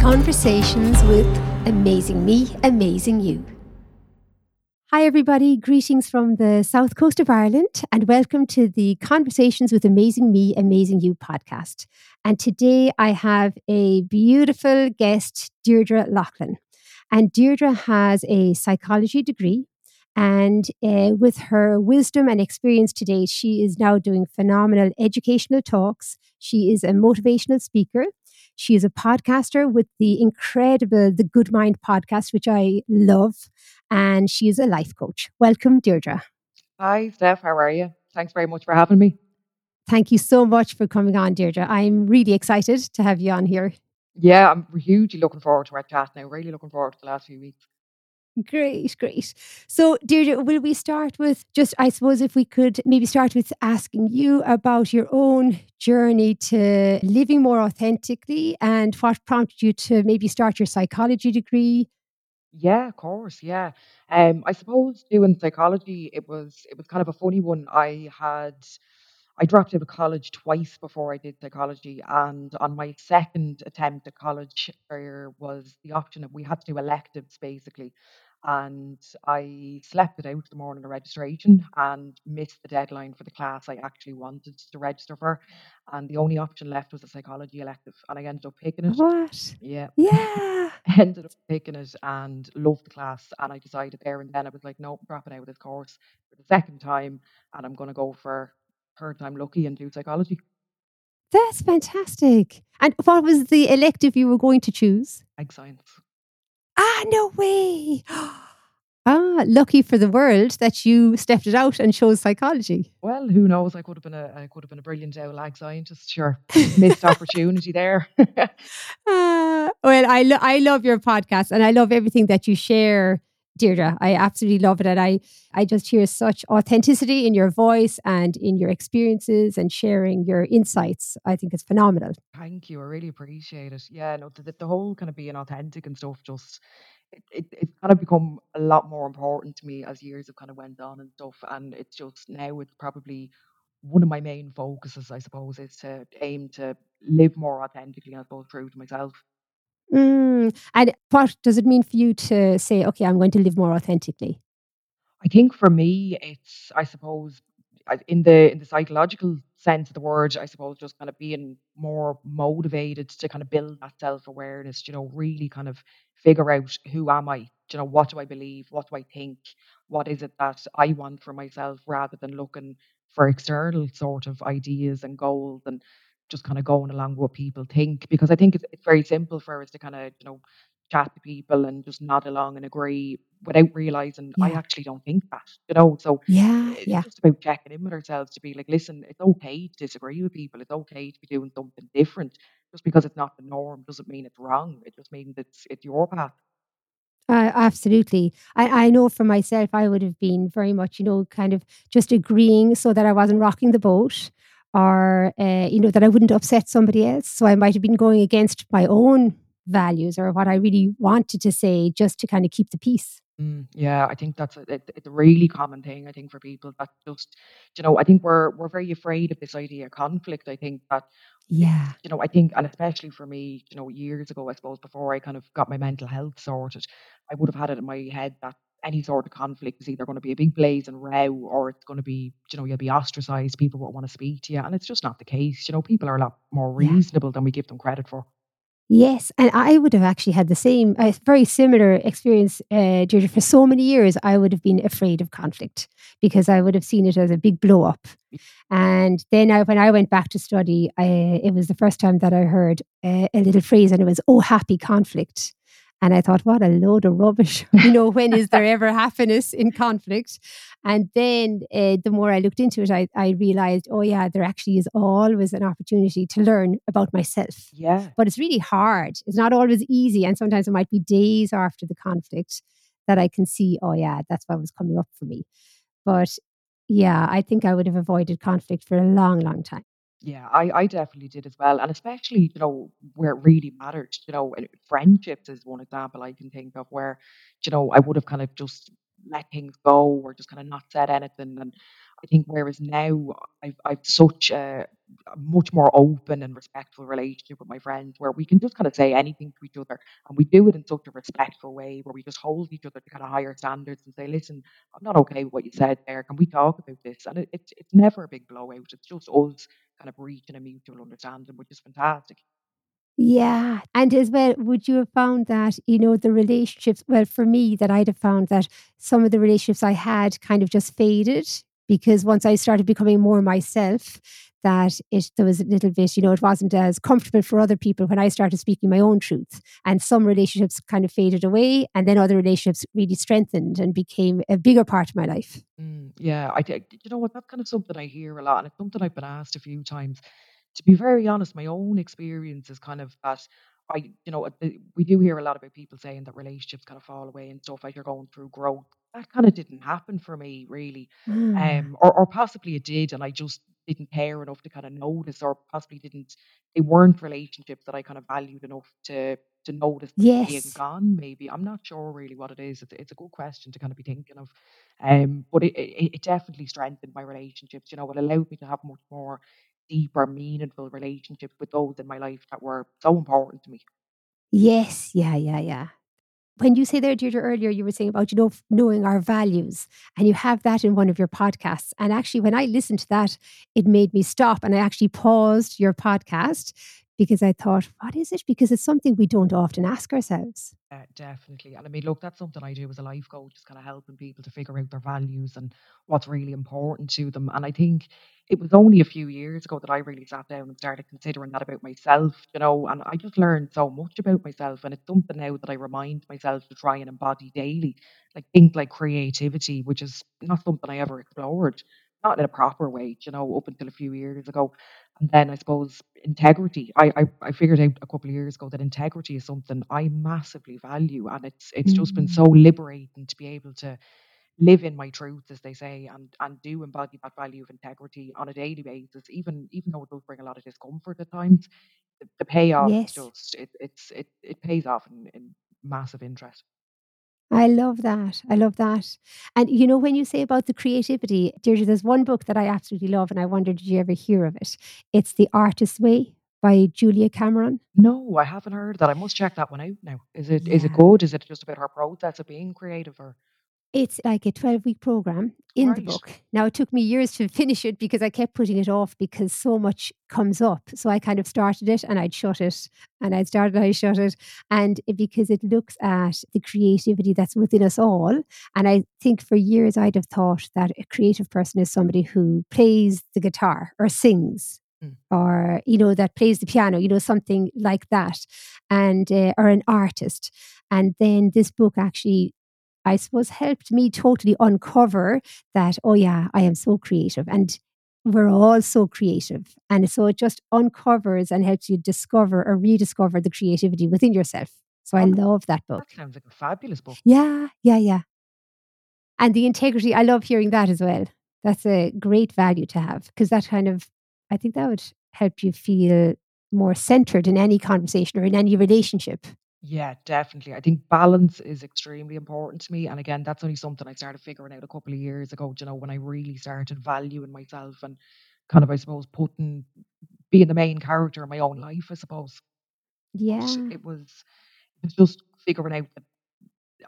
Conversations with Amazing Me, Amazing You. Hi, everybody. Greetings from the south coast of Ireland, and welcome to the Conversations with Amazing Me, Amazing You podcast. And today I have a beautiful guest, Deirdre Lachlan. And Deirdre has a psychology degree. And uh, with her wisdom and experience today, she is now doing phenomenal educational talks. She is a motivational speaker. She is a podcaster with the incredible The Good Mind podcast, which I love. And she is a life coach. Welcome, Deirdre. Hi, Steph. How are you? Thanks very much for having me. Thank you so much for coming on, Deirdre. I'm really excited to have you on here. Yeah, I'm hugely looking forward to our chat now. Really looking forward to the last few weeks. Great, great. So, Deirdre, will we start with just, I suppose, if we could maybe start with asking you about your own journey to living more authentically and what prompted you to maybe start your psychology degree? Yeah, of course. Yeah. Um, I suppose doing psychology, it was it was kind of a funny one. I had I dropped out of college twice before I did psychology, and on my second attempt at college, there was the option of we had to do electives basically, and I slept it out the morning of registration and missed the deadline for the class I actually wanted to register for, and the only option left was a psychology elective, and I ended up picking it. What? Yeah, Yeah. ended up picking it and loved the class, and I decided there and then I was like, no, I'm dropping out of this course for the second time, and I'm going to go for third time lucky and do psychology. That's fantastic. And what was the elective you were going to choose? Ag science. No way. Ah, lucky for the world that you stepped it out and chose psychology. Well, who knows? I could have been a I could have been a brilliant owl ag scientist. Sure, missed opportunity there. Ah, well, I, lo- I love your podcast and I love everything that you share, Deirdre. I absolutely love it. And I, I just hear such authenticity in your voice and in your experiences and sharing your insights. I think it's phenomenal. Thank you. I really appreciate it. Yeah, no, the, the whole kind of being authentic and stuff just it, it it's kind of become a lot more important to me as years have kind of went on and stuff. And it's just now it's probably one of my main focuses, I suppose, is to aim to live more authentically and I suppose true to myself. Mm. And what does it mean for you to say, okay, I'm going to live more authentically? I think for me, it's I suppose in the in the psychological sense of the word, I suppose just kind of being more motivated to kind of build that self awareness. You know, really kind of figure out who am I. You know, what do I believe? What do I think? What is it that I want for myself, rather than looking for external sort of ideas and goals and just kind of going along what people think. Because I think it's, it's very simple for us to kind of you know chat to people and just nod along and agree without realizing I actually don't think that, you know. So Yeah. it's Yeah. just about checking in with ourselves to be like, listen, it's okay to disagree with people. It's okay to be doing something different. Just because it's not the norm doesn't mean it's wrong. It just means it's it's your path. Uh, absolutely. I, I know for myself, I would have been very much, you know, kind of just agreeing so that I wasn't rocking the boat or, uh, you know, that I wouldn't upset somebody else. So I might have been going against my own values or what I really wanted to say just to kind of keep the peace. Mm, yeah, I think that's a, it, it's a really common thing. I think for people that just, you know, I think we're we're very afraid of this idea of conflict. I think that Yeah. you know, I think, and especially for me, you know, years ago, I suppose before I kind of got my mental health sorted, I would have had it in my head that any sort of conflict is either going to be a big blaze and row, or it's going to be, you know, you'll be ostracized. People won't want to speak to you, and it's just not the case. You know, people are a lot more Yeah. reasonable than we give them credit for. Yes, and I would have actually had the same, a very similar experience, uh, Deirdre. For so many years, I would have been afraid of conflict because I would have seen it as a big blow up. And then I, when I went back to study, I, it was the first time that I heard uh, a little phrase, and it was "Oh, happy conflict." And I thought, what a load of rubbish. you know, when is there ever happiness in conflict? And then uh, the more I looked into it, I, I realized, oh, yeah, there actually is always an opportunity to learn about myself Yeah, but it's really hard. It's not always easy. And sometimes it might be days after the conflict that I can see, oh, yeah, that's what was coming up for me. But yeah, I think I would have avoided conflict for a long, long time. Yeah, I, I definitely did as well, and especially, you know, where it really mattered. You know, friendships is one example I can think of where, you know, I would have kind of just let things go or just kinda not said anything, and I think whereas now I've I've such a a much more open and respectful relationship with my friends where we can just kinda say anything to each other, and we do it in such a respectful way where we just hold each other to kinda higher standards and say, "Listen, I'm not okay with what you said there. Can we talk about this?" And it it's it's never a big blowout. It's just us kind of reaching a mutual understanding, which is fantastic. Yeah, and as well, would you have found that, you know, the relationships well, for me, that I'd have found that some of the relationships I had kind of just faded because once I started becoming more myself, that it there was a little bit, you know, it wasn't as comfortable for other people when I started speaking my own truth. And some relationships kind of faded away, and then other relationships really strengthened and became a bigger part of my life. Mm, yeah, I you know what? That's kind of something I hear a lot, and it's something I've been asked a few times. To be very honest, my own experience is kind of that I, you know, we do hear a lot about people saying that relationships kind of fall away and stuff as you're going through growth. That kind of didn't happen for me, really, Ah, um, or or possibly it did, and I just didn't care enough to kind of notice, or possibly didn't. They weren't relationships that I kind of valued enough to to notice them being gone. Maybe I'm not sure really what it is. It's it's a good question to kind of be thinking of. Um, but it, it, it definitely strengthened my relationships. You know, it allowed me to have much more deeper, meaningful relationships with those in my life that were so important to me. Yes, yeah, yeah, yeah. When you say there, Deirdre, earlier, you were saying about, you know, knowing our values, and you have that in one of your podcasts. And actually, when I listened to that, it made me stop and I actually paused your podcast because I thought, what is it? Because it's something we don't often ask ourselves. Uh, definitely. And I mean, look, that's something I do as a life coach, is kind of helping people to figure out their values and what's really important to them. And I think it was only a few years ago that I really sat down and started considering that about myself, you know, and I just learned so much about myself. And it's something now that I remind myself to try and embody daily. Like think like creativity, which is not something I ever explored, not in a proper way, you know, up until a few years ago. And then I suppose integrity. I, I I figured out a couple of years ago that integrity is something I massively value, and it's it's just been so Mm. liberating to be able to live in my truth, as they say, and and do embody that value of integrity on a daily basis, even even though it does bring a lot of discomfort at times. The, the payoff is Yes. just it it's it it pays off in, in massive interest. I love that. I love that. And you know, when you say about the creativity, Deirdre, there's one book that I absolutely love, and I wonder, did you ever hear of it? It's The Artist's Way by Julia Cameron. No, I haven't heard that. I must check that one out now. Is it is it Yeah. good? Is it just about her process of being creative or It's like a 12-week program in the book. Now, it took me years to finish it because I kept putting it off because so much comes up. So I kind of started it and I'd shut it, and I'd started and I shut it. And it, because it looks at the creativity that's within us all. And I think for years I'd have thought that a creative person is somebody who plays the guitar or sings Mm, or you know that plays the piano you know something like that and uh, or an artist and then this book actually I suppose helped me totally uncover that, oh yeah, I am so creative and we're all so creative. And so it just uncovers and helps you discover or rediscover the creativity within yourself. So I Oh, love that book. that sounds like a fabulous book. Yeah, yeah, yeah. And the integrity, I love hearing that as well. That's a great value to have because that kind of, I think that would help you feel more centered in any conversation or in any relationship. Yeah, definitely. I think balance is extremely important to me. And again, that's only something I started figuring out a couple of years ago, you know, when I really started valuing myself and kind of, I suppose, putting being the main character in my own life, I suppose. But Yeah. it was it was just figuring out that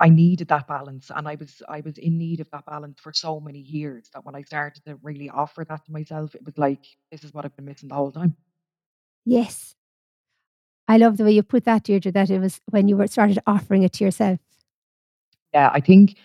I needed that balance and I was I was in need of that balance for so many years that when I started to really offer that to myself, it was like, this is what I've been missing the whole time. Yes. I love the way you put that, Deirdre, that it was when you were started offering it to yourself. Yeah, I think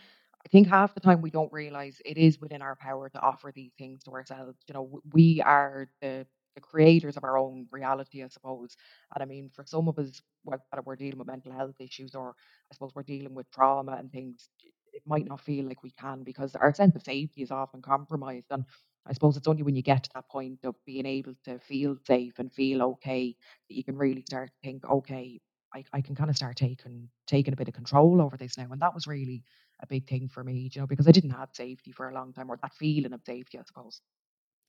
I think half the time we don't realize it is within our power to offer these things to ourselves. You know, we are the the creators of our own reality, I suppose. And I mean, for some of us, whether we're dealing with mental health issues or I suppose we're dealing with trauma and things, it might not feel like we can because our sense of safety is often compromised. And I suppose it's only when you get to that point of being able to feel safe and feel okay that you can really start to think, okay, I, I can kind of start taking taking a bit of control over this now. And that was really a big thing for me, you know, because I didn't have safety for a long time or that feeling of safety, I suppose.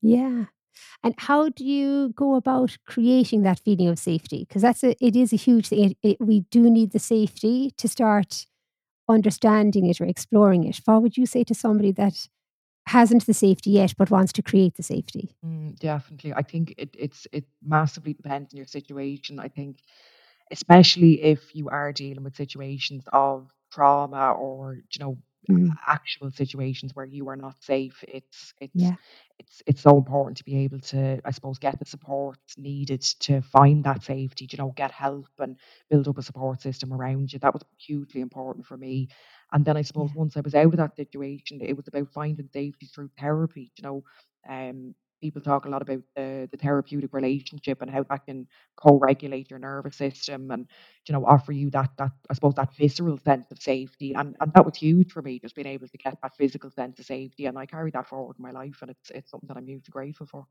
Yeah. And how do you go about creating that feeling of safety? Because that's a it is a huge thing. It, it, we do need the safety to start. Understanding it or exploring it, what would you say to somebody that hasn't the safety yet but wants to create the safety? Mm, definitely. I think it it's it massively depends on your situation. I think especially if you are dealing with situations of trauma or, you know, Mm, actual situations where you are not safe, it's it's yeah, it's it's so important to be able to, I suppose, get the support needed to find that safety, you know, get help and build up a support system around you. That was hugely important for me. And then I suppose yeah, once I was out of that situation, it was about finding safety through therapy. You know, um, people talk a lot about the the therapeutic relationship and how that can co-regulate your nervous system and you know offer you that that I suppose that visceral sense of safety and and that was huge for me just being able to get that physical sense of safety and I carry that forward in my life and it's it's something that I'm hugely grateful for.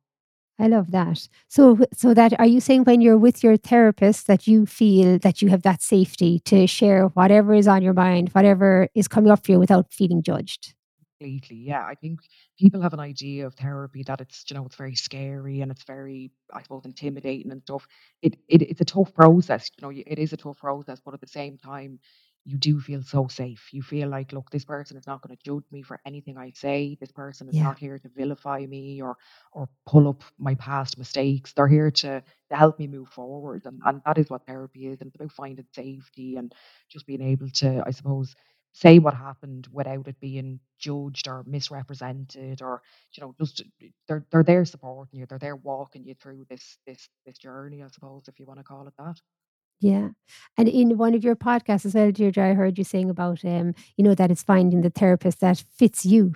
I love that. So, so that are you saying when you're with your therapist that you feel that you have that safety to share whatever is on your mind, whatever is coming up for you without feeling judged? Completely, yeah. I think people have an idea of therapy that it's, you know, it's very scary and it's very, I suppose, intimidating and stuff. It, it it's a tough process, you know. It is a tough process, but at the same time, you do feel so safe. You feel like, look, this person is not going to judge me for anything I say. This person is Yeah, not here to vilify me or or pull up my past mistakes. They're here to to help me move forward, and and that is what therapy is. And it's about finding safety and just being able to, I suppose say what happened without it being judged or misrepresented or you know just they're they're there supporting you they're there walking you through this this this journey i suppose if you want to call it that yeah. And in one of your podcasts as well, Deirdre, I heard you saying about um, you know, that it's finding the therapist that fits you.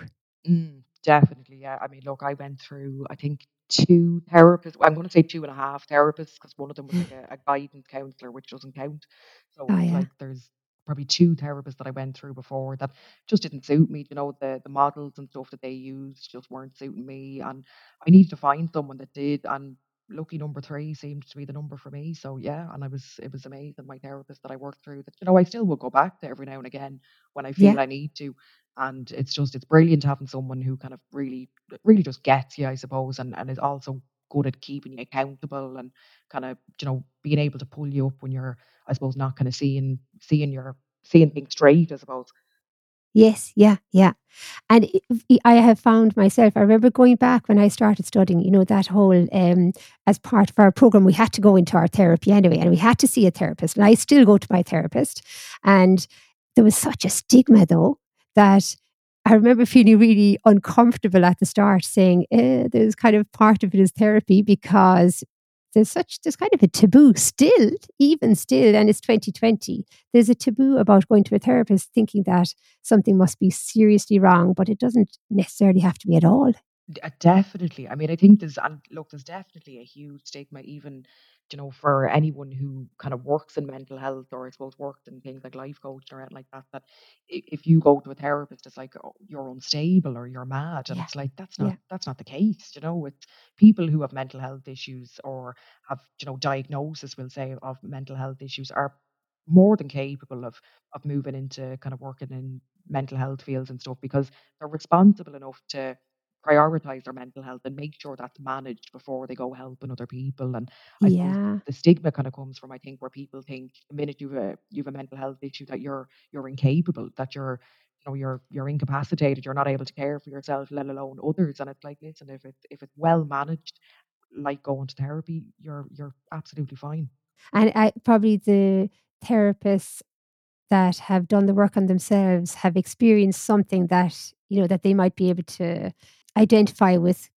Mm, definitely, yeah. I mean, look, I went through, I think, two therapists. I'm going to say two and a half therapists because one of them was like a, a guidance counselor, which doesn't count. So Oh yeah. like there's probably two therapists that I went through before that just didn't suit me. You know, the the models and stuff that they used just weren't suiting me, and I needed to find someone that did. And lucky number three seemed to be the number for me. So yeah, and I was it was amazing. My therapist that I worked through that you know I still will go back to every now and again when I Yeah. feel I need to and it's just it's brilliant having someone who kind of really really just gets you, I suppose, and and is also good at keeping you accountable and kind of you know being able to pull you up when you're I suppose not kind of seeing seeing your seeing things straight. I suppose. Yes, yeah, yeah. And I have found myself I remember going back when I started studying, you know, that whole, um as part of our program, we had to go into our therapy anyway, and we had to see a therapist, and I still go to my therapist, and there was such a stigma, though, that I remember feeling really uncomfortable at the start saying, eh, there's kind of part of it is therapy because there's such there's kind of a taboo still, even still, and it's 2020. There's a taboo about going to a therapist thinking that something must be seriously wrong, but it doesn't necessarily have to be at all. D uh, definitely. I mean, I think there's and look, there's definitely a huge stigma even, you know, for anyone who kind of works in mental health or I suppose worked in things like life coaching or anything like that, that i if you go to a therapist, it's like, "Oh, you're unstable or you're mad," and Yeah, it's like, that's not yeah, that's not the case, you know? It's people who have mental health issues or have, you know, diagnosis, we'll say, of mental health issues are more than capable of of moving into kind of working in mental health fields and stuff because they're responsible enough to prioritize their mental health and make sure that's managed before they go helping other people. And I yeah. the stigma kind of comes from I think where people think the minute you've a you've a mental health issue that you're you're incapable, that you're you know you're you're incapacitated, you're not able to care for yourself, let alone others. And it's like, listen, if it's if it's well managed, like going to therapy, you're you're absolutely fine. And I probably the therapists that have done the work on themselves have experienced something that, you know, that they might be able to identify with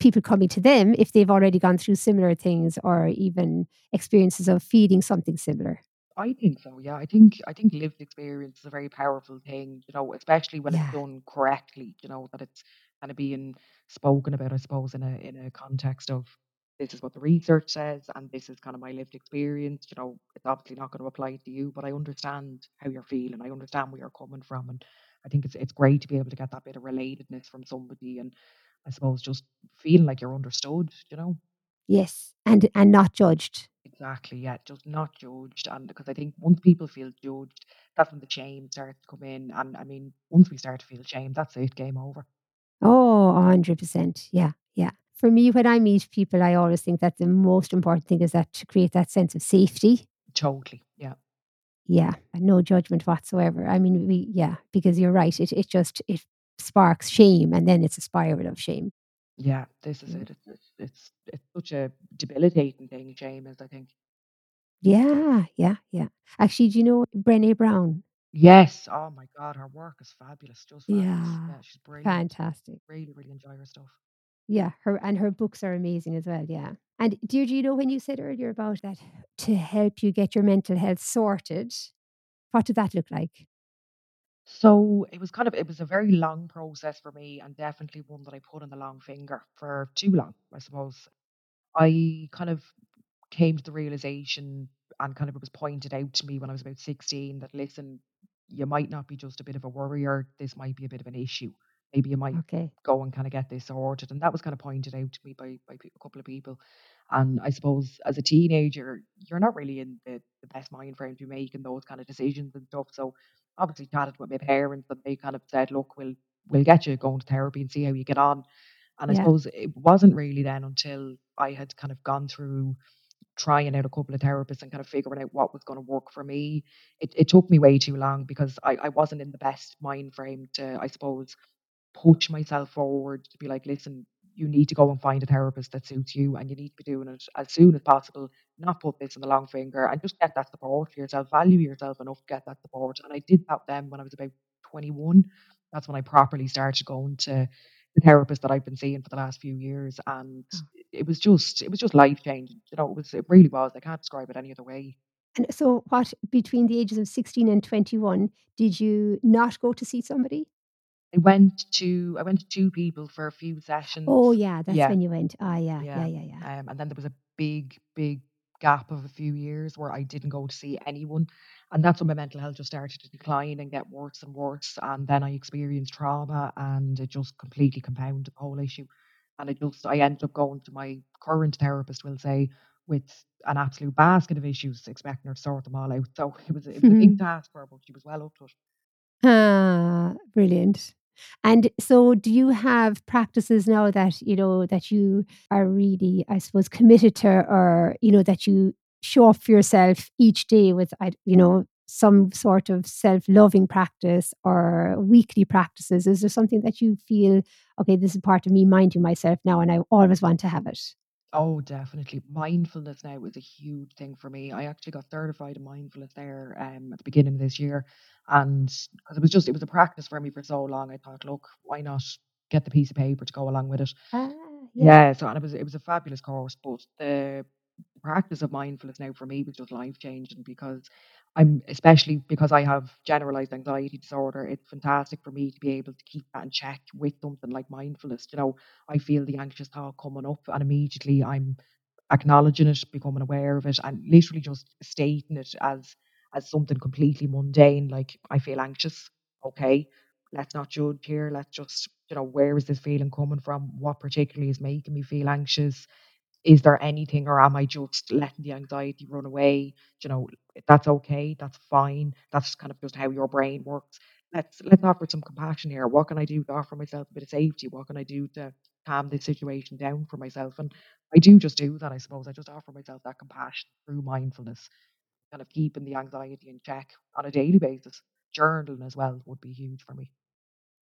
people coming to them if they've already gone through similar things or even experiences of feeling something similar. I think so, yeah. I think I think lived experience is a very powerful thing, you know, especially when it's done correctly, you know, that it's kind of being spoken about, I suppose, in a in a context of this is what the research says and this is kind of my lived experience. You know, it's obviously not going to apply to you, but I understand how you're feeling. I understand where you're coming from. And I think it's it's great to be able to get that bit of relatedness from somebody and I suppose just feeling like you're understood, you know. Yes. And and not judged. Exactly, yeah, just not judged, and because I think once people feel judged, that's when the shame starts to come in, and I mean, once we start to feel shame, that's it, game over. Oh, 100%. Yeah, yeah. For me, when I meet people, I always think that the most important thing is that to create that sense of safety. Totally, yeah. Yeah, no judgment whatsoever. I mean, we yeah, because you're right. It it just it sparks shame, and then it's a spiral of shame. Yeah, this is it. It's it's it's such a debilitating thing, shame is, I think. Yeah, yeah, yeah. Actually, do you know Brené Brown? Yes. Oh my god, her work is fabulous, just fabulous. Yeah, Yeah, she's brilliant. fantastic. Really, really enjoy her stuff. Yeah, her and her books are amazing as well, yeah. And Deirdre, you know when you said earlier about that to help you get your mental health sorted, what did that look like? So it was kind of it was a very long process for me and definitely one that I put on the long finger for too long, I suppose. I kind of came to the realization and kind of it was pointed out to me when I was about 16 that listen, you might not be just a bit of a worrier, this might be a bit of an issue. Maybe you might Okay. go and kind of get this sorted. And that was kind of pointed out to me by, by a couple of people. And I suppose as a teenager, you're not really in the, the best mind frame to be making those kind of decisions and stuff. So obviously chatted with my parents and they kind of said, look, we'll we'll get you going to therapy and see how you get on. And I Yeah. suppose it wasn't really then until I had kind of gone through trying out a couple of therapists and kind of figuring out what was going to work for me. It, it took me way too long because I, I wasn't in the best mind frame to, I suppose, push myself forward to be like, listen, you need to go and find a therapist that suits you and you need to be doing it as soon as possible, not put this in the long finger and just get that support for yourself, value yourself enough to get that support. And I did that then when I was about 21. That's when I properly started going to the therapist that I've been seeing for the last few years. And Oh. it was just, it was just life changing. You know, it was, it really was. I can't describe it any other way. And so what between the ages of 16 and 21, did you not go to see somebody? I went to, I went to two people for a few sessions. Oh, yeah, that's Yeah. when you went. Ah, yeah, yeah, Yeah. yeah, yeah. Um, and then there was a big, big gap of a few years where I didn't go to see anyone. And that's when my mental health just started to decline and get worse and worse. And then I experienced trauma and it just completely compounded the whole issue. And I just, I ended up going to my current therapist, we'll say, with an absolute basket of issues, expecting her to sort them all out. So it was, it was a big task for her, but she was well up to it. Ah, brilliant. And so do you have practices now that, you know, that you are really, I suppose, committed to or, you know, that you show up for yourself each day with, you know, some sort of self-loving practice or weekly practices? Is there something that you feel, okay, this is part of me minding myself now and I always want to have it? Oh, definitely. Mindfulness now is a huge thing for me. I actually got certified in mindfulness there um, at the beginning of this year. And because it was just, it was a practice for me for so long, I thought, look, why not get the piece of paper to go along with it? Ah, yeah. Yeah. So, and it was, it was a fabulous course, but the practice of mindfulness now for me was just life changing because I'm, especially because I have generalized anxiety disorder, it's fantastic for me to be able to keep that in check with something like mindfulness. You know, I feel the anxious thought coming up and immediately I'm acknowledging it, becoming aware of it, and literally just stating it as as something completely mundane, like I feel anxious. Okay, let's not judge here. Let's just, you know, where is this feeling coming from? What particularly is making me feel anxious? Is there anything, or am I just letting the anxiety run away? You know, that's okay. That's fine. That's kind of just how your brain works. Let's let's offer some compassion here. What can I do to offer myself a bit of safety? What can I do to calm this situation down for myself? And I do just do that, I suppose. I just offer myself that compassion through mindfulness, kind of keeping the anxiety in check on a daily basis. Journaling as well would be huge for me.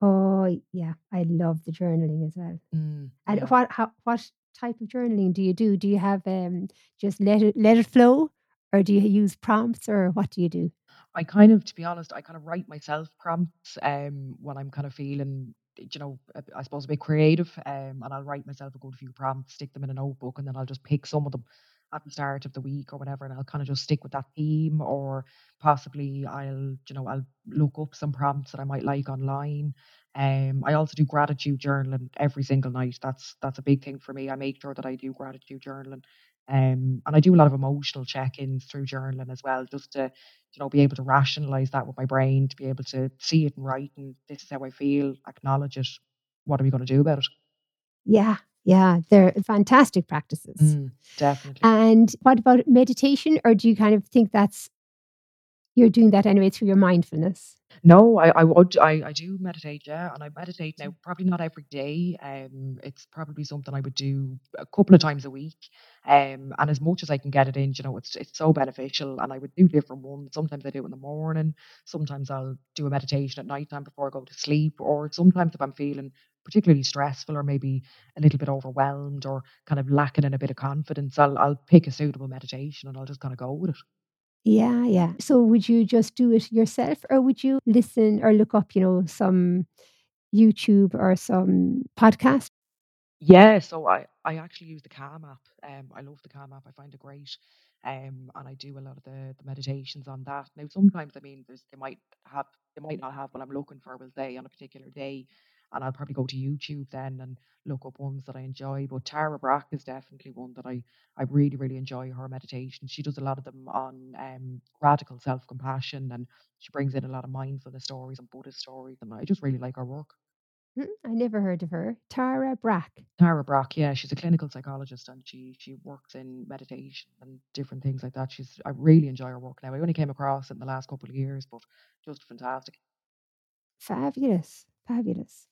Oh, yeah. I love the journaling as well. Mm, And yeah. what how what type of journaling do you do? Do you have, um, just let it let it flow, or do you use prompts, or what do you do? I kind of, to be honest, I kind of write myself prompts um, when I'm kind of feeling, you know, I suppose a bit creative, um, and I'll write myself a good few prompts, stick them in a notebook, and then I'll just pick some of them at the start of the week or whatever, and I'll kind of just stick with that theme, or possibly I'll, you know, I'll look up some prompts that I might like online. Um, I also do gratitude journaling every single night. That's that's a big thing for me. I make sure that I do gratitude journaling. Um, and I do a lot of emotional check-ins through journaling as well, just to you know, be able to rationalize that with my brain, to be able to see it and write, and this is how I feel, acknowledge it. What are we going to do about it? Yeah, yeah, they're fantastic practices. Mm, definitely. And what about meditation, or do you kind of think that's you're doing that anyway through your mindfulness. No, I I would I I do meditate, yeah, and I meditate now probably not every day. Um, it's probably something I would do a couple of times a week. Um, and as much as I can get it in, you know, it's it's so beneficial. And I would do different ones. Sometimes I do it in the morning. Sometimes I'll do a meditation at night time before I go to sleep. Or sometimes if I'm feeling particularly stressful or maybe a little bit overwhelmed or kind of lacking in a bit of confidence, I'll I'll pick a suitable meditation and I'll just kind of go with it. Yeah, yeah. So would you just do it yourself or would you listen or look up, you know, some YouTube or some podcast? Yeah, so I I actually use the Calm app. Um, I love the Calm app. I find it great. Um, and I do a lot of the, the meditations on that. Now, sometimes I mean, there's they might have they might not have what I'm looking for, will say, on a particular day, and I'll probably go to YouTube then and look up ones that I enjoy. But Tara Brach is definitely one that I I really really enjoy her meditation. She does a lot of them on um radical self compassion, and she brings in a lot of mindfulness stories and Buddhist stories, and I just really like her work. Mm, I never heard of her. Tara Brach. Tara Brach, yeah, she's a clinical psychologist and she she works in meditation and different things like that. She's I really enjoy her work now. I only came across it in the last couple of years, but just fantastic. Fabulous. Fabulous.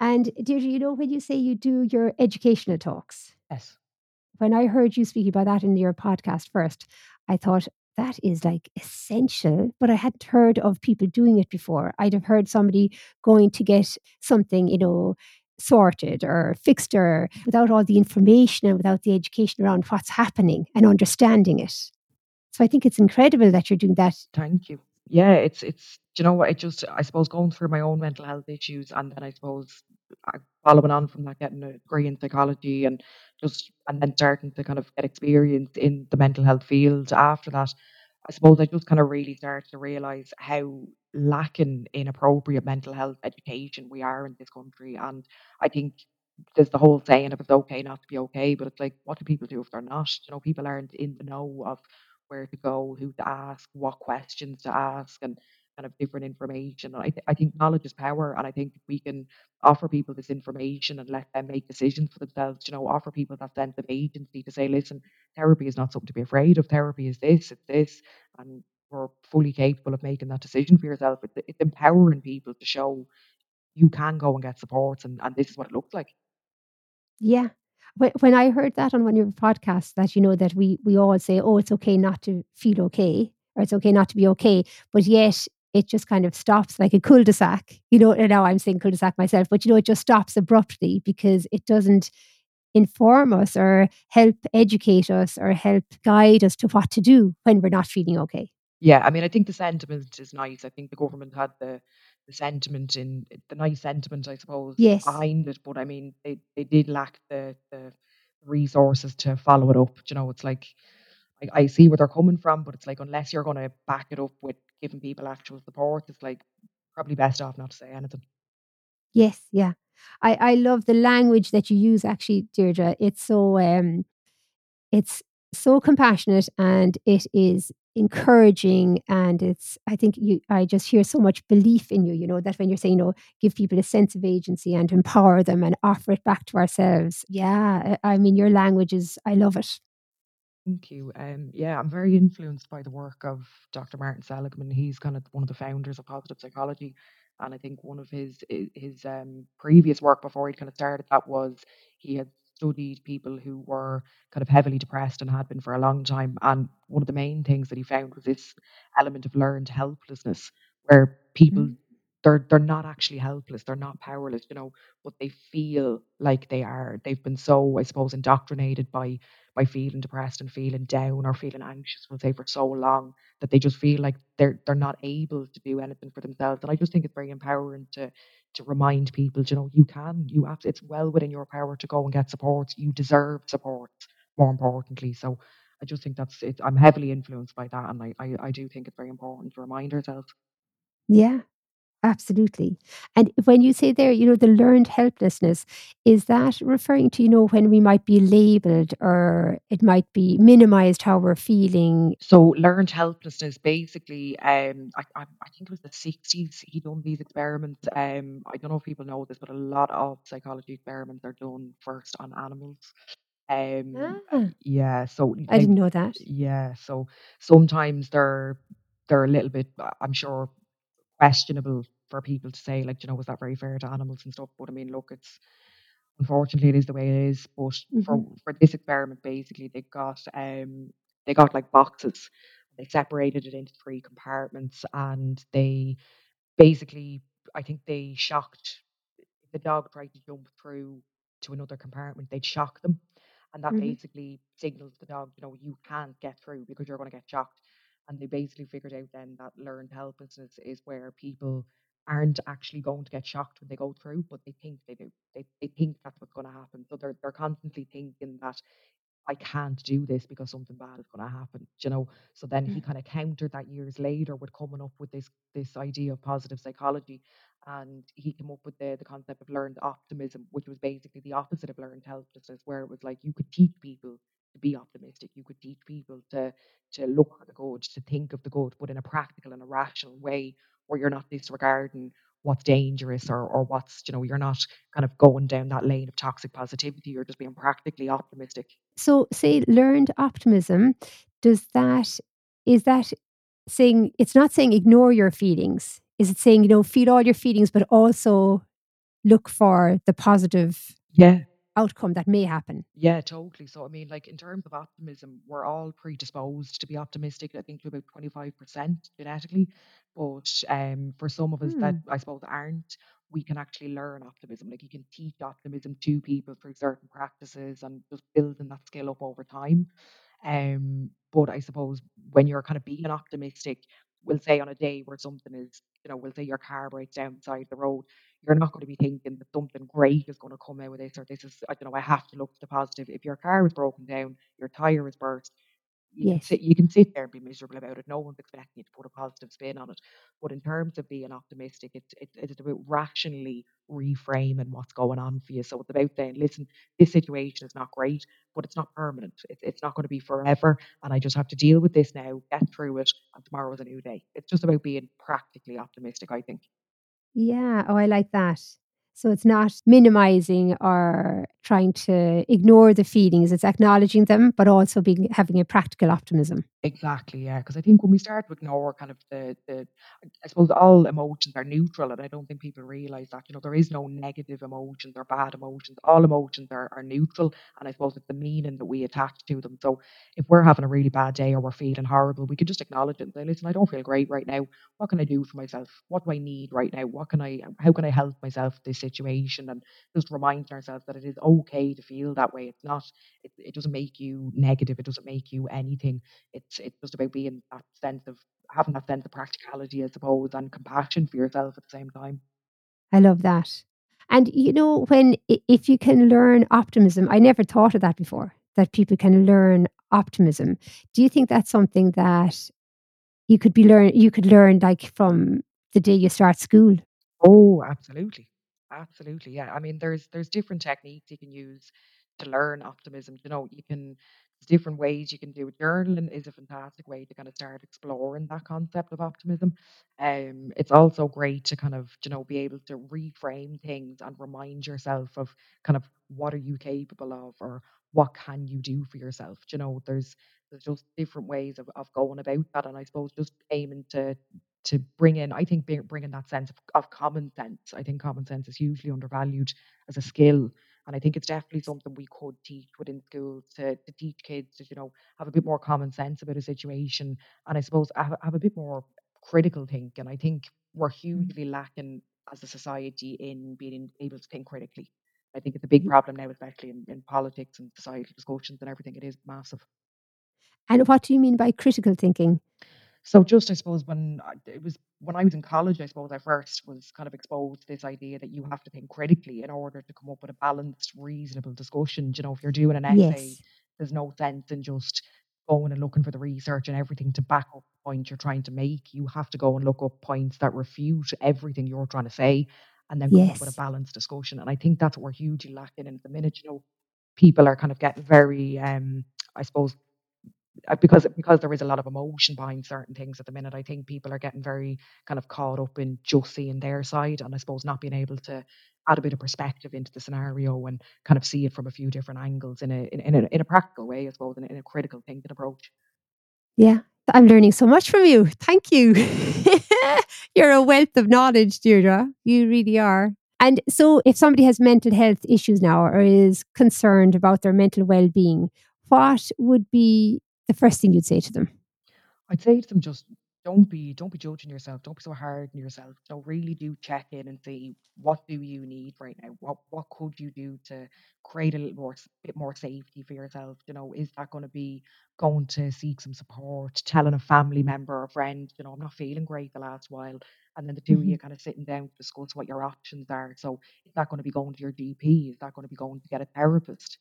And Deirdre, you know, when you say you do your educational talks, Yes. when I heard you speak about that in your podcast first, I thought that is like essential, but I hadn't heard of people doing it before. I'd have heard somebody going to get something, you know, sorted or fixed or without all the information and without the education around what's happening and understanding it. So I think it's incredible that you're doing that. Thank you. Yeah, it's it's you know? It just I suppose going through my own mental health issues and then I suppose uh, following on from that, getting a degree in psychology and just and then starting to kind of get experience in the mental health field after that. I suppose I just kind of really started to realize how lacking in appropriate mental health education we are in this country. And I think there's the whole saying if it's okay not to be okay, but it's like, what do people do if they're not? You know, people aren't in the know of where to go, who to ask, what questions to ask, and kind of different information. And I, th- I think knowledge is power, and I think we can offer people this information and let them make decisions for themselves. You know, offer people that sense of agency to say, listen, therapy is not something to be afraid of. Therapy is this, it's this, and we're fully capable of making that decision for yourself. It's, it's empowering people to show you can go and get supports, and, and this is what it looks like. Yeah. When I heard that on one of your podcasts, that you know that we we all say, "Oh, it's okay not to feel okay," or "It's okay not to be okay," but yet it just kind of stops like a cul-de-sac. You know, now I'm saying cul-de-sac myself, but you know, it just stops abruptly because it doesn't inform us or help educate us or help guide us to what to do when we're not feeling okay. Yeah, I mean, I think the sentiment is nice. I think the government had the the sentiment in the nice sentiment, I suppose, Yes. behind it, but I mean, they they did lack the the resources to follow it up. You know, it's like I, I see where they're coming from, but it's like unless you're going to back it up with giving people actual support, it's like probably best off not to say anything. Yes, yeah. I I love the language that you use actually, Deirdre. It's so um It's so compassionate and it is encouraging and it's I think you I just hear so much belief in you, you know, that when you're saying, you know, give people a sense of agency and empower them and offer it back to ourselves. Yeah, I mean your language is I love it. Thank you. Um, yeah, I'm very influenced by the work of Dr. Martin Seligman. He's kind of one of the founders of positive psychology, and I think one of his his um, previous work before he kind of started that was he had studied people who were kind of heavily depressed and had been for a long time. And one of the main things that he found was this element of learned helplessness, where people Mm. they're they're not actually helpless, they're not powerless, you know, but they feel like they are. They've been so, I suppose, indoctrinated by by feeling depressed and feeling down or feeling anxious, we'll say, for so long that they just feel like they're they're not able to do anything for themselves. And I just think it's very empowering to to remind people, you know, you can, you have, it's well within your power to go and get support. You deserve support, more importantly. So I just think that's it. I'm heavily influenced by that, and I, I I do think it's very important to remind ourselves. Yeah, absolutely. And when you say there, you know, the learned helplessness, is that referring to, you know, when we might be labeled or it might be minimized how we're feeling? So learned helplessness, basically, um, I, I, I think it was the 60s he done these experiments. Um, I don't know if people know this, but a lot of psychology experiments are done first on animals. Um, Ah, yeah, so I like, didn't know that. yeah, so sometimes they're they're a little bit, I'm sure, questionable for people to say, like, you know, was that very fair to animals and stuff? But I mean, look, it's unfortunately it is the way it is. But hmm for for this experiment, basically, they got um they got like boxes. They separated it into three compartments, and they basically, I think they shocked the dog tried to jump through to another compartment, they'd shock them. And that hmm basically signals the dog, you know, you can't get through because you're going to get shocked. And they basically figured out then that learned helplessness is where people aren't actually going to get shocked when they go through, but they think they do. They, they think that's what's going to happen. So they're, they're constantly thinking that I can't do this because something bad is going to happen, you know. So then he mm. kind of countered that years later with coming up with this this idea of positive psychology, and he came up with the the concept of learned optimism, which was basically the opposite of learned helplessness, where it was like you could teach people to be optimistic, you could teach people to to look for the good, to think of the good, but in a practical and a rational way, where you're not disregarding what's dangerous or or what's you know you're not kind of going down that lane of toxic positivity. You're just being practically optimistic. So, say learned optimism, does that, is that saying, it's not saying ignore your feelings. Is it saying, you know, feed all your feelings, but also look for the positive Yeah, outcome that may happen? yeah, totally. So I mean, like in terms of optimism, we're all predisposed to be optimistic. I think to about 25% genetically. But um for some of us that Hmm. I suppose aren't, we can actually learn optimism. Like you can teach optimism to people through certain practices and just building that skill up over time. Um, but I suppose when you're kind of being optimistic, we'll say on a day where something is, you know, we'll say your car breaks down beside the road, you're not going to be thinking that something great is going to come out of this or this is, I don't know, I have to look to the positive. If your car is broken down, your tire is burst, you can sit you can sit there and be miserable about it. No one's expecting you to put a positive spin on it. But in terms of being optimistic, it's it's it's about rationally reframing what's going on for you. So it's about saying, listen, this situation is not great, but it's not permanent. It's it's not going to be forever, and I just have to deal with this now, get through it, and tomorrow's a new day. It's just about being practically optimistic, I think. Yeah. Oh, I like that. So it's not minimizing or trying to ignore the feelings. It's acknowledging them, but also being having a practical optimism. Exactly, yeah. Because I think when we start to ignore kind of the the I suppose all emotions are neutral, and I don't think people realize that. You know, there is no negative emotions or bad emotions. All emotions are are neutral, and I suppose it's the meaning that we attach to them. So if we're having a really bad day or we're feeling horrible, we can just acknowledge it and say, "Listen, I don't feel great right now. What can I do for myself? What do I need right now? What can I? How can I help myself this situation?" And just reminding ourselves that it is okay to feel that way. It's not. It, it doesn't make you negative. It doesn't make you anything it's it's just about being that sense of having that sense of practicality, I suppose, and compassion for yourself at the same time. I love that. And you know, when if you can learn optimism, I never thought of that before, that people can learn optimism. Do you think that's something that you could be learn you could learn like from the day you start school? Oh, absolutely. Absolutely. Yeah. I mean, there's there's different techniques you can use to learn optimism. You know, you can there's different ways you can do it. Journaling is a fantastic way to kind of start exploring that concept of optimism. Um, it's also great to kind of, you know, be able to reframe things and remind yourself of kind of what are you capable of or what can you do for yourself. You know, there's there's just different ways of, of going about that. And I suppose just aiming to to bring in, I think bring, bringing that sense of, of common sense. I think common sense is hugely undervalued as a skill. And I think it's definitely something we could teach within schools to, to teach kids to, you know, have a bit more common sense about a situation. And I suppose have, have a bit more critical thinking. I think we're Mm. hugely lacking as a society in being able to think critically. I think it's a big problem now, especially in, in politics and societal discussions and everything. It is massive. And what do you mean by critical thinking? So just I suppose when I it was when I was in college, I suppose I first was kind of exposed to this idea that you have to think critically in order to come up with a balanced, reasonable discussion. You know, if you're doing an essay, Yes. there's no sense in just going and looking for the research and everything to back up the point you're trying to make. You have to go and look up points that refute everything you're trying to say and then come up with a balanced discussion. And I think that's what we're hugely lacking in at the minute. You know, people are kind of getting very um I suppose uh, Uh, because because there is a lot of emotion behind certain things at the minute. I think people are getting very kind of caught up in just seeing their side, and I suppose not being able to add a bit of perspective into the scenario and kind of see it from a few different angles in a in, in a in a practical way, I suppose, in, a- in a critical thinking approach. Yeah. I'm learning so much from you. Thank you. You're a wealth of knowledge, Deirdre. You really are. And so, if somebody has mental health issues now or is concerned about their mental well being, what would be the first thing you'd say to them? I'd say to them just don't be don't be judging yourself. Don't be so hard on yourself. So really do check in and see what do you need right now. What what could you do to create a little more bit more safety for yourself? You know, is that going to be going to seek some support, telling a family member or friend, you know, I'm not feeling great the last while, and then the two of mm-hmm. you kind of sitting down to discuss what your options are. So is that going to be going to your GP? Is that going to be going to get a therapist?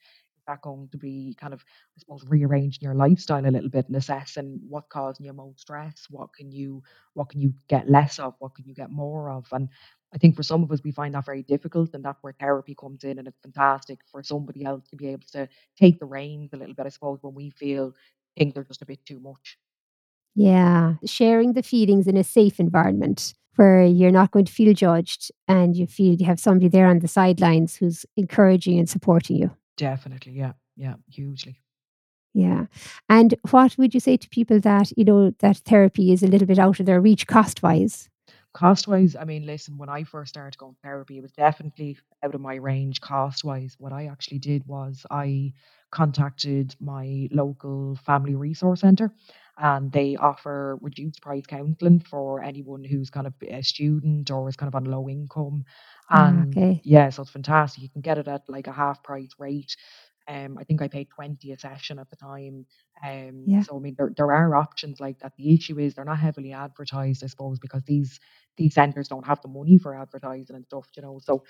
That going to be kind of I suppose rearranging your lifestyle a little bit and assessing what causing you most stress, what can you what can you get less of, what can you get more of. And I think for some of us we find that very difficult and that's where therapy comes in and it's fantastic for somebody else to be able to take the reins a little bit, I suppose, when we feel things are just a bit too much. Yeah, sharing the feelings in a safe environment where you're not going to feel judged and you feel you have somebody there on the sidelines who's encouraging and supporting you. Definitely, yeah. Yeah, hugely. Yeah. And what would you say to people that, you know, that therapy is a little bit out of their reach cost wise? Cost wise, I mean, listen, when I first started going to therapy, it was definitely out of my range cost wise. What I actually did was I contacted my local family resource centre and they offer reduced price counselling for anyone who's kind of a student or is kind of on low income. Ah, And okay. yeah, so it's fantastic. You can get it at like a half price rate. Um, I think I paid 20 a session at the time. Um, Yeah. so I mean, there, there are options like that. The issue is they're not heavily advertised, I suppose, because these these centres don't have the money for advertising and stuff, you know. So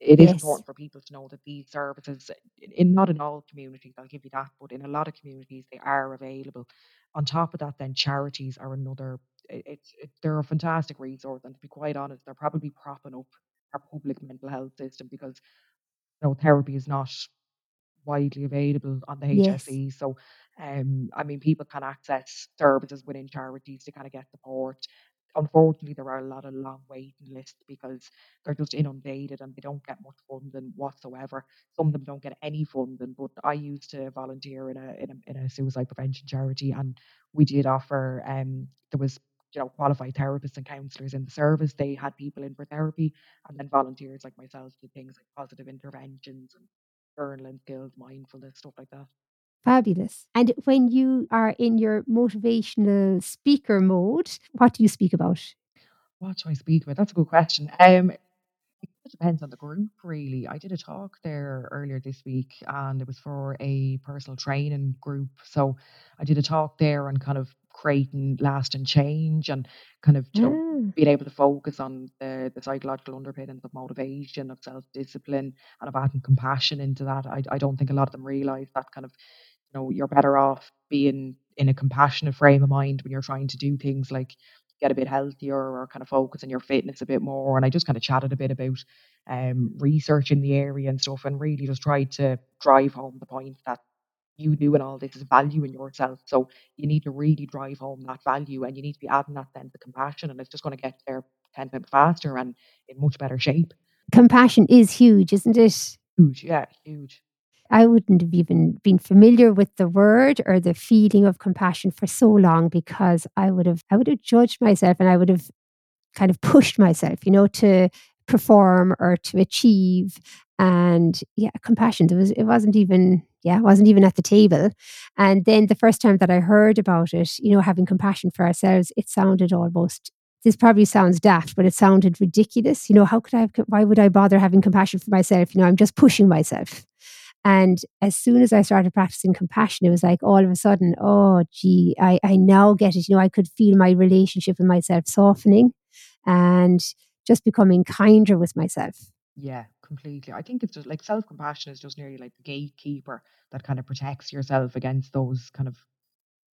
it is Yes. important for people to know that these services, in, in not in all communities, I'll give you that, but in a lot of communities, they are available. On top of that, then charities are another. It's it, they're a fantastic resource, and to be quite honest, they're probably propping up our public mental health system because you know therapy is not widely available on the Yes. HSE. So, um, I mean, people can access services within charities to kind of get support. Unfortunately, there are a lot of long waiting lists because they're just inundated and they don't get much funding whatsoever. Some of them don't get any funding. But I used to volunteer in a in a, in a suicide prevention charity, and we did offer. Um, there was you know qualified therapists and counsellors in the service. They had people in for therapy, and then volunteers like myself did things like positive interventions and journaling skills, mindfulness, stuff like that. Fabulous. And when you are in your motivational speaker mode, what do you speak about? What do I speak about? That's a good question. Um, it depends on the group, really. I did a talk there earlier this week, and it was for a personal training group. So I did a talk there on kind of creating lasting change and kind of, you know, Ah, being able to focus on the, the psychological underpinnings of motivation, of self discipline, and of adding compassion into that. I, I don't think a lot of them realize that kind of you know, you're better off being in a compassionate frame of mind when you're trying to do things like get a bit healthier or kind of focus on your fitness a bit more. And I just kind of chatted a bit about um, research in the area and stuff and really just tried to drive home the point that you doing all this is value in yourself. So you need to really drive home that value and you need to be adding that then to compassion and it's just going to get there 10 times faster and in much better shape. compassion is huge, isn't it? Huge. Yeah, huge. I wouldn't have even been familiar with the word or the feeling of compassion for so long because I would have I would have judged myself and I would have kind of pushed myself, you know, to perform or to achieve. And yeah, compassion. There was it wasn't even yeah, it wasn't even at the table. And then the first time that I heard about it, you know, having compassion for ourselves, it sounded almost this probably sounds daft, but it sounded ridiculous. You know, how could I have, why would I bother having compassion for myself? You know, I'm just pushing myself. And as soon as I started practicing compassion, it was like all of a sudden, oh, gee, I, I now get it. You know, I could feel my relationship with myself softening and just becoming kinder with myself. Yeah, completely. I think it's just like self compassion is just nearly like the gatekeeper that kind of protects yourself against those kind of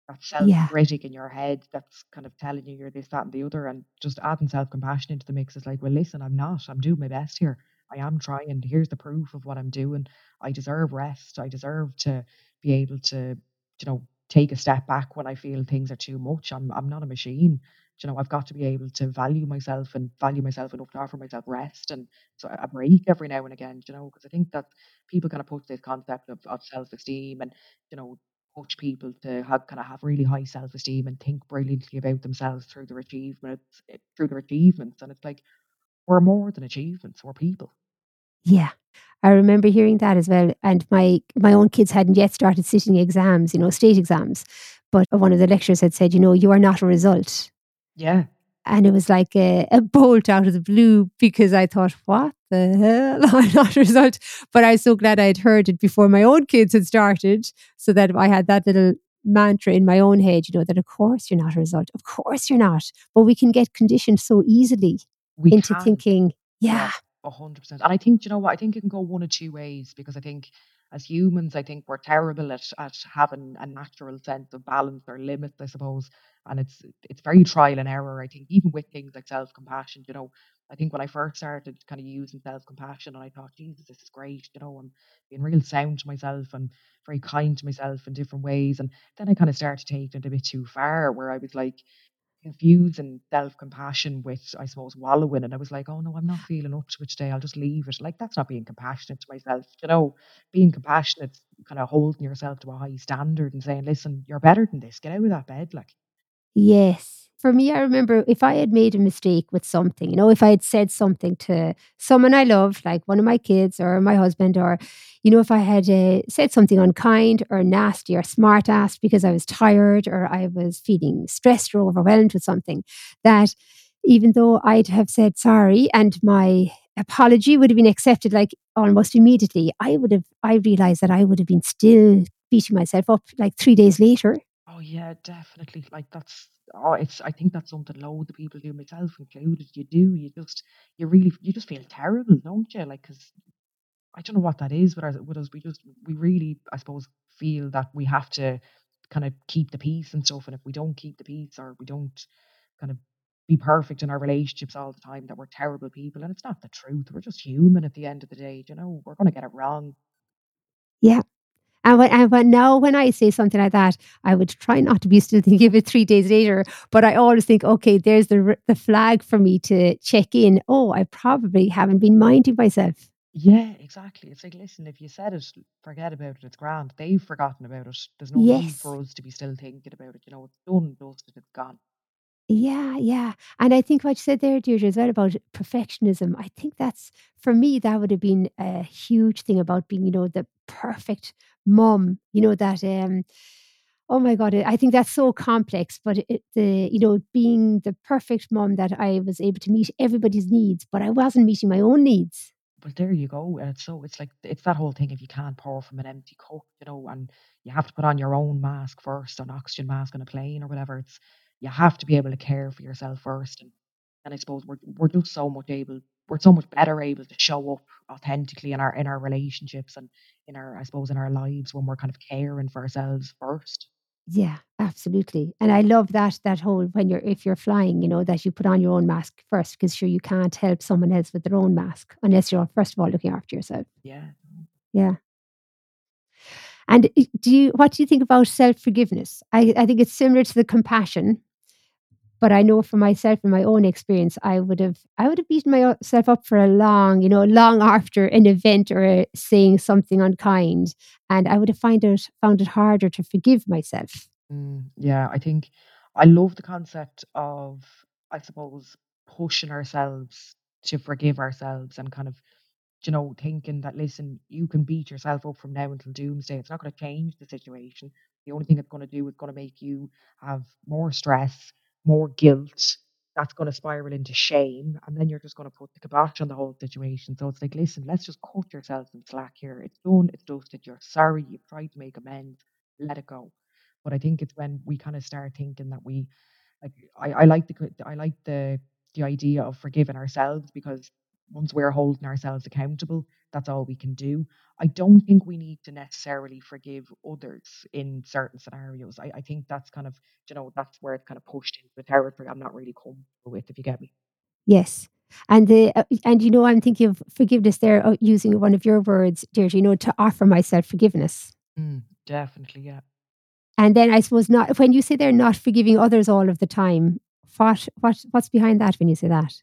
that self-critic in your head that's kind of telling you you're this, that, and the other, and just adding self-compassion into the mix is like, well, listen, I'm not. I'm doing my best here. I am trying. Here's the proof of what I'm doing. I deserve rest. I deserve to be able to, you know, take a step back when I feel things are too much. I'm I'm not a machine. You know, I've got to be able to value myself and value myself enough to offer myself rest and so a break every now and again, you know, because I think that people kind of put this concept of, of self-esteem and, you know, push people to have kind of have really high self-esteem and think brilliantly about themselves through their achievements eh, through their achievements. And it's like we're more than achievements, we're people. Yeah. I remember hearing that as well. And my my own kids hadn't yet started sitting exams, you know, state exams. But one of the lecturers had said, you know, you are not a result. Yeah. And it was like a, a bolt out of the blue because I thought, what the hell? I'm not a result. But I was so glad I had heard it before my own kids had started so that I had that little mantra in my own head, you know, that of course you're not a result. Of course you're not. But we can get conditioned so easily We into can. thinking, Yeah. yeah, A hundred percent. And I think, you know what? I think it can go one of two ways because I think as humans, I think we're terrible at at having a natural sense of balance or limits, I suppose. And it's it's very trial and error. I think even with things like self-compassion, you know, I think when I first started kind of using self-compassion and I thought, Jesus, this is great, you know, I'm being real sound to myself and very kind to myself in different ways. And then I kind of started taking it a bit too far where I was like, confusing self-compassion with, I suppose, wallowing. And I was like, oh no, I'm not feeling up to it today. I'll just leave it. Like that's not being compassionate to myself. You know, being compassionate, kind of holding yourself to a high standard and saying, listen, you're better than this. Get out of that bed. Like, Yes. For me, I remember if I had made a mistake with something, you know, if I had said something to someone I love, like one of my kids or my husband, or, you know, if I had uh, said something unkind or nasty or smart ass because I was tired or I was feeling stressed or overwhelmed with something, that even though I'd have said sorry and my apology would have been accepted like almost immediately, I would have, I realized that I would have been still beating myself up like three days later. Yeah, definitely. Like that's oh, it's I think that's something loads of people do, myself included. You do, you just you really you just feel terrible, don't you? Like, because I don't know what that is with us. With us, we just we really, I suppose, feel that we have to kind of keep the peace and stuff. And if we don't keep the peace or we don't kind of be perfect in our relationships all the time, that we're terrible people. And it's not the truth. We're just human at the end of the day. You know, we're gonna get it wrong. Yeah. And when, and when now, when I say something like that, I would try not to be still thinking of it three days later. But I always think, okay, there's the the flag for me to check in. Oh, I probably haven't been minding myself. Yeah, exactly. It's like, listen, if you said it, forget about it. It's grand. They've forgotten about it. There's no need for us to be still thinking about it. You know, it's done, dusted, it's gone. Yeah, yeah. And I think what you said there, Deirdre, as well about perfectionism, I think that's, for me, that would have been a huge thing about being, you know, the perfect mom, you know, that, um, oh my God, I think that's so complex, but it, the, you know, being the perfect mom that I was able to meet everybody's needs, but I wasn't meeting my own needs. But there you go. And it's so it's like it's that whole thing if you can't pour from an empty cup, you know, and you have to put on your own mask first, an oxygen mask on a plane or whatever. It's you have to be able to care for yourself first. And and I suppose we're we're just so much able we're so much better able to show up authentically in our in our relationships and in our I suppose in our lives when we're kind of caring for ourselves first. Yeah, absolutely. And I love that that whole when you're if you're flying, you know, that you put on your own mask first, because sure you can't help someone else with their own mask unless you're first of all looking after yourself. Yeah. Yeah. And eh, do you what do you think about self-forgiveness? I, I think it's similar to the compassion, but I know for myself and my own experience, I would have I would have beaten myself up for a long, you know, long after an event or a, saying something unkind, and I would have find it found it harder to forgive myself. Mm, yeah, I think I love the concept of, I suppose, pushing ourselves to forgive ourselves and kind of, you know, thinking that, listen, you can beat yourself up from now until doomsday. It's not going to change the situation. The only thing it's going to do is going to make you have more stress, more guilt. That's going to spiral into shame. And then you're just going to put the kibosh on the whole situation. So it's like, listen, let's just cut yourself some slack here. It's done, it's dusted. You're sorry. You've tried to make amends. Let it go. But I think it's when we kind of start thinking that we like I, I like the I like the the idea of forgiving ourselves because once we're holding ourselves accountable, that's all we can do. I don't think we need to necessarily forgive others in certain scenarios. I, I think that's kind of you know that's where it's kind of pushed into a territory I'm not really comfortable with. If you get me. Yes. And the uh, and you know I'm thinking of forgiveness there uh, using one of your words, Deirdre, you know, to offer myself forgiveness. Mm, definitely, yeah. And then I suppose not when you say they're not forgiving others all of the time, what what what's behind that when you say that?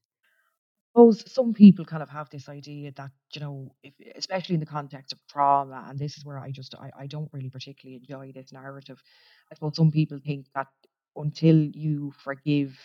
Suppose some people kind of have this idea that, you know, if, especially in the context of trauma, and this is where I just I, I don't really particularly enjoy this narrative. I suppose some people think that until you forgive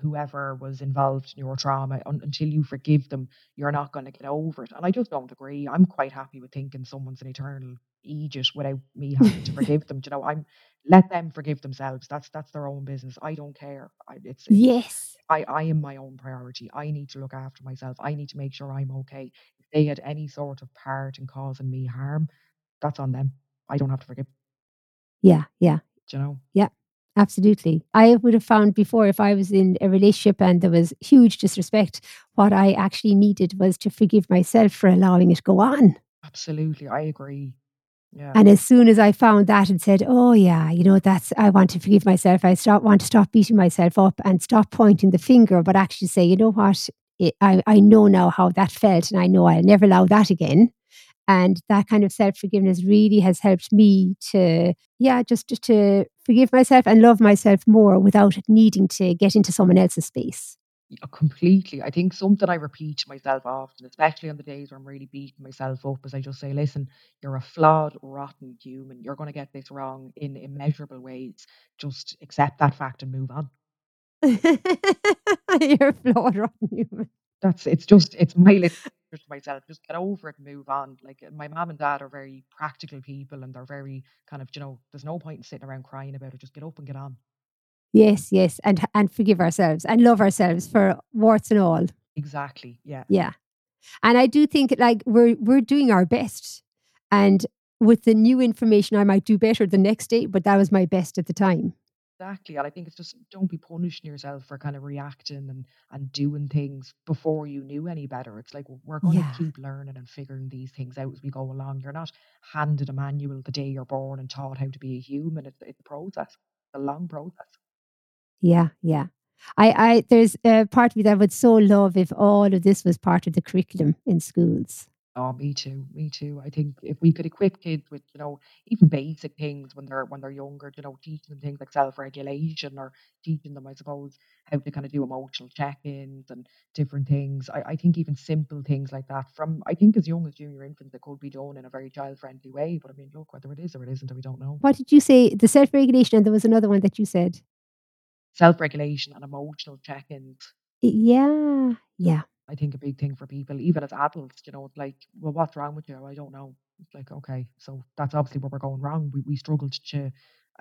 whoever was involved in your trauma, un- until you forgive them, you're not going to get over it. And I just don't agree. I'm quite happy with thinking someone's an eternal Aegis without me having to forgive them. You know, I'm let them forgive themselves. That's that's their own business. I don't care. I, it's, it's Yes. I, I am my own priority. I need to look after myself. I need to make sure I'm okay. If they had any sort of part in causing me harm, that's on them. I don't have to forgive. Yeah, yeah. do You know, Yeah, absolutely. I would have found before if I was in a relationship and there was huge disrespect, what I actually needed was to forgive myself for allowing it go on. absolutely. I agree. Yeah. And as soon as I found that and said, "Oh yeah, you know that's I want to forgive myself. I stop want to stop beating myself up and stop pointing the finger, but actually say, you know what, it, I I know now how that felt, and I know I'll never allow that again." And that kind of self forgiveness really has helped me to, yeah, just, to forgive myself and love myself more without needing to get into someone else's space. Yeah, completely. I think something I repeat to myself often, especially on the days where I'm really beating myself up, is I just say, listen, you're a flawed, rotten human. You're going to get this wrong in immeasurable ways. Just accept that fact and move on. You're a flawed, rotten human. That's it's just it's my little to myself. Just get over it and move on. Like uh, my mom and dad are very practical people and they're very kind of, you know, there's no point in sitting around crying about it. Just get up and get on. Yes, yes, and and forgive ourselves and love ourselves for warts and all. Exactly. Yeah. Yeah, and I do think like we're we're doing our best, and with the new information, I might do better the next day, but that was my best at the time. Exactly. And I think it's just don't be punishing yourself for kind of reacting and and doing things before you knew any better. It's like we're going to keep learning and figuring these things out as we go along. You're not handed a manual the day you're born and taught how to be a human. It's it's a process, a long process. Yeah, yeah. I, I there's a part of me that would so love if all of this was part of the curriculum in schools. Oh, me too. Me too. I think if we could equip kids with, you know, even basic things when they're when they're younger, you know, teaching them things like self-regulation or teaching them, I suppose, how to kind of do emotional check-ins and different things. I, I think even simple things like that from I think as young as junior infants it could be done in a very child-friendly way. But I mean, look, whether it is or it isn't, we don't know. What did you say? The self-regulation, and there was another one that you said. Self-regulation and emotional check-ins. Yeah, yeah, I think a big thing for people, even as adults, you know, like, well, what's wrong with you? I don't know. It's like, okay, so that's obviously where we're going wrong. We we struggled to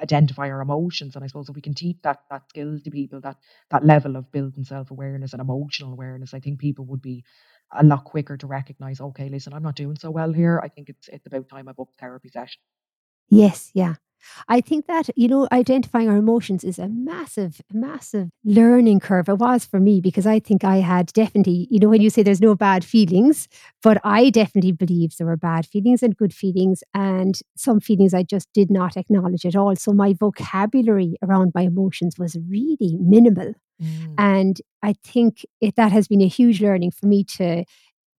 identify our emotions, and I suppose if we can teach that that skill to people, that that level of building self awareness and emotional awareness, I think people would be a lot quicker to recognize, okay, listen, I'm not doing so well here. I think it's it's about time I book therapy session. yes, yeah. I think that, you know, identifying our emotions is a massive, massive learning curve. It was for me because I think I had definitely, you know, when you say there's no bad feelings, but I definitely believed there were bad feelings and good feelings, and some feelings I just did not acknowledge at all. So my vocabulary around my emotions was really minimal. Mm, And I think it, that has been a huge learning for me to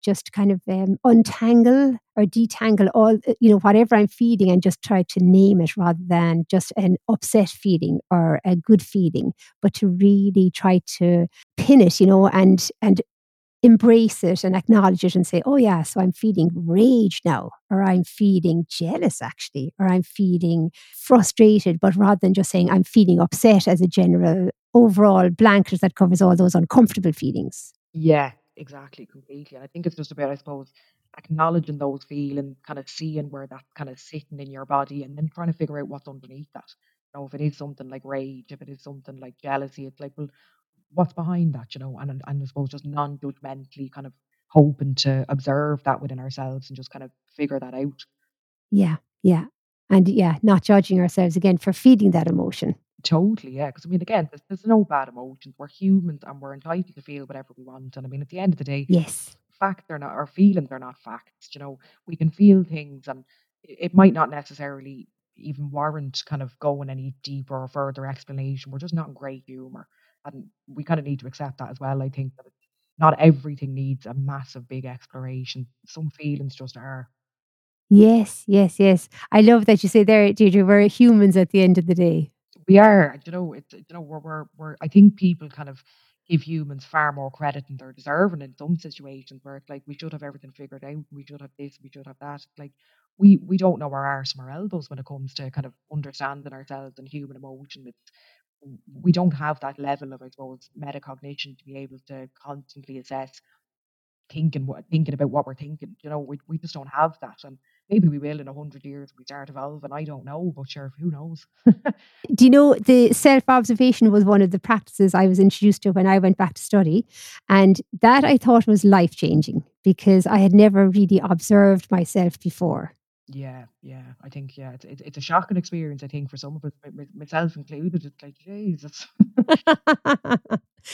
just kind of um, untangle or detangle all, uh, you know, whatever I'm feeling and just try to name it rather than just an upset feeling or a good feeling, but to really try to pin it, you know, and, and embrace it and acknowledge it and say, oh, yeah, so I'm feeling rage now, or I'm feeling jealous actually, or I'm feeling frustrated, but rather than just saying I'm feeling upset as a general overall blanket that covers all those uncomfortable feelings. yeah, exactly, completely. And I think it's just about, I suppose, acknowledging those feelings, kind of seeing where that's kind of sitting in your body, and then trying to figure out what's underneath that. You know, if it is something like rage, if it is something like jealousy, it's like, well, what's behind that, you know, and and I suppose just non-judgmentally kind of hoping to observe that within ourselves and just kind of figure that out. Yeah, yeah. And yeah, not judging ourselves again for feeding that emotion. Totally, yeah. Because I mean, again, there's, there's no bad emotions. We're humans and we're entitled to feel whatever we want. And I mean, at the end of the day, Yes. facts are not, our feelings are not facts. You know, we can feel things and it, it might not necessarily even warrant kind of going any deeper or further explanation. We're just not in great humor. And we kind of need to accept that as well. I think that not everything needs a massive big exploration. Some feelings just are. Yes, yes, yes. I love that you say there, Deirdre, we're humans at the end of the day. We are, you know, it's you know, we're we're we're I think people kind of give humans far more credit than they're deserving in some situations where it's like we should have everything figured out, we should have this, we should have that. Like we we don't know our arse from our elbows when it comes to kind of understanding ourselves and human emotion. It's we don't have that level of, I suppose, metacognition to be able to constantly assess thinking what thinking about what we're thinking. You know, we we just don't have that. And maybe we will in a hundred years we start evolving. I don't know, but sure, who knows? Do you know the self observation was one of the practices I was introduced to when I went back to study? And that I thought was life changing because I had never really observed myself before. Yeah, yeah. I think yeah, it's it's, it's a shocking experience. I think for some of us, myself included. It's like Jesus.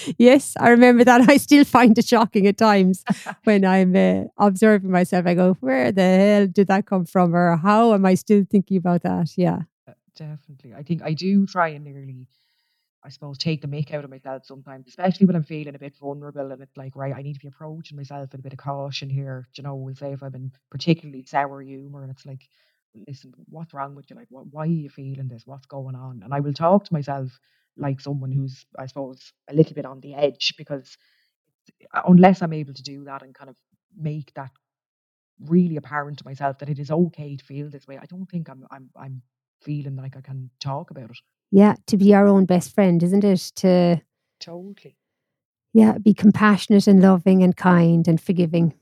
yes, I remember that. I still find it shocking at times when I'm uh, observing myself. I go, "Where the hell did that come from?" Or how am I still thinking about that? Yeah, uh, definitely. I think I do try and nearly I suppose, take the mick out of myself sometimes, especially when I'm feeling a bit vulnerable and it's like, right, I need to be approaching myself with a bit of caution here. Do you know, we'll say if I'm in particularly sour humor and it's like, listen, what's wrong with you? Like, what, why are you feeling this? What's going on? And I will talk to myself like someone who's, I suppose, a little bit on the edge because unless I'm able to do that and kind of make that really apparent to myself that it is okay to feel this way, I don't think I'm I'm I'm feeling like I can talk about it. Yeah, to be our own best friend, isn't it? To Totally. yeah, be compassionate and loving and kind and forgiving.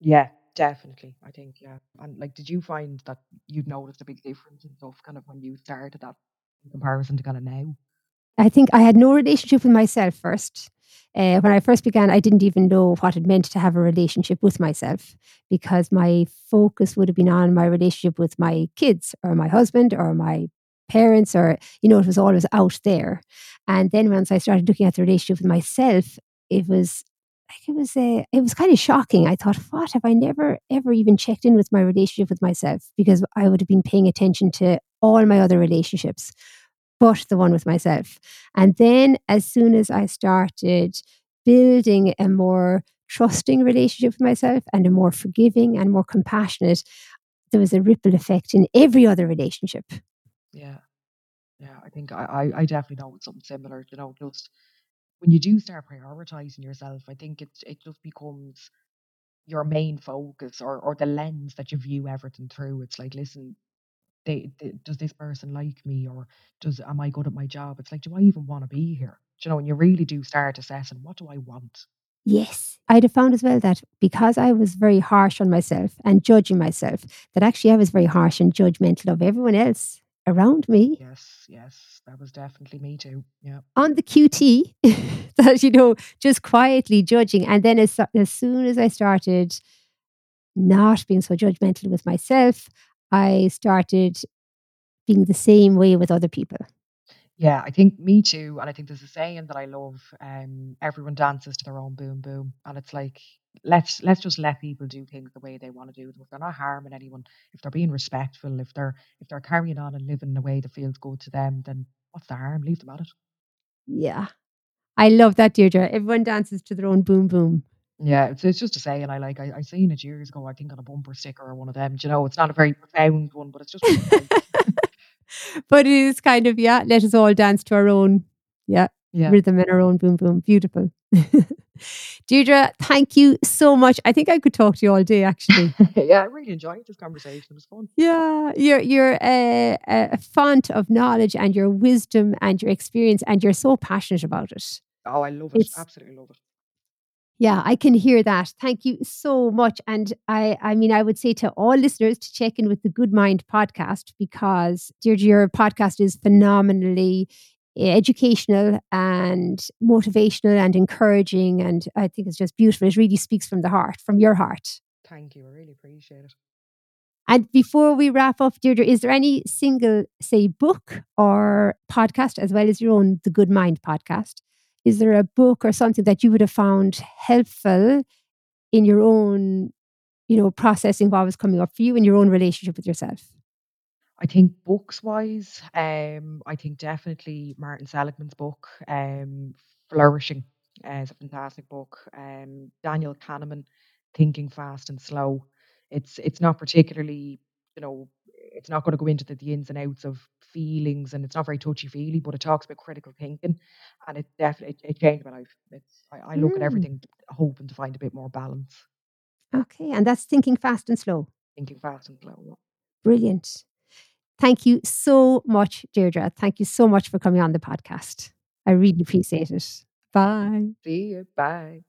Yeah, definitely. I think, yeah. And like, did you find that you'd noticed a big difference in stuff kind of when you started that in comparison to kind of now? I think I had no relationship with myself first. Uh, when I first began, I didn't even know what it meant to have a relationship with myself because my focus would have been on my relationship with my kids or my husband or my parents or you know it was always out there. And then once i started looking at the relationship with myself it was like it was a, uh, it was kind of shocking. I thought what? Have i never ever even checked in with my relationship with myself? Because i would have been paying attention to all my other relationships but the one with myself. And then as soon as i started building a more trusting relationship with myself and a more forgiving and more compassionate there was a ripple effect in every other relationship yeah. Yeah. I think I, I, definitely know it's something similar, you know, just when you do start prioritizing yourself, I think it it just becomes your main focus or or the lens that you view everything through. It's like, listen, they, they does this person like me or does am I good at my job? It's like, do I even want to be here? Do you know, and you really do start assessing what do I want? Yes. I'd have found as well that because I was very harsh on myself and judging myself, that actually I was very harsh and judgmental of everyone else around me. Yes, yes, that was definitely me too. Yeah. On the QT, that, you know, just quietly judging. And then as, as soon as I started not being so judgmental with myself, I started being the same way with other people. Yeah, I think me too. And I think there's a saying that I love. Um, everyone dances to their own boom boom. And it's like let's let's just let people do things the way they want to do them. If they're not harming anyone, if they're being respectful, if they're if they're carrying on and living in a way that feels good to them, then what's the harm? Leave them at it. Yeah. I love that, Deirdre. Everyone dances to their own boom boom. Yeah, it's, it's just a saying I like. I, I seen it years ago, I think on a bumper sticker or one of them. Do you know, it's not a very profound one, but it's just but it is kind of, yeah, let us all dance to our own, yeah, yeah. rhythm and our own boom boom. Beautiful. Deirdre, thank you so much. I think I could talk to you all day, actually. yeah, I really enjoyed this conversation. It was fun. Yeah, you're you're a, a font of knowledge and your wisdom and your experience, and you're so passionate about it. Oh, I love it. It's, Absolutely love it. Yeah, I can hear that. Thank you so much. And I, I mean, I would say to all listeners to check in with the Good Mind podcast because Deirdre, your podcast is phenomenally Eh, educational and motivational and encouraging. And I think it's just beautiful. It really speaks from the heart, from your heart. Thank you. I really appreciate it. And before we wrap up, Deirdre, is there any single, say, book or podcast, as well as your own The Good Mind podcast? Is there a book or something that you would have found helpful in your own, you know, processing what was coming up for you in your own relationship with yourself? I think books wise, um, I think definitely Martin Seligman's book, um, Flourishing, uh, is a fantastic book. Um, Daniel Kahneman, Thinking Fast and Slow. It's it's not particularly, you know, it's not going to go into the, the ins and outs of feelings, and it's not very touchy feely, but it talks about critical thinking, and it definitely it, it changed my life. It's I, I look at Mm, everything hoping to find a bit more balance, okay, and that's thinking fast and slow. thinking fast and slow. yeah. Brilliant. Thank you so much, Deirdre. Thank you so much for coming on the podcast. I really appreciate it. Bye. See you. Bye.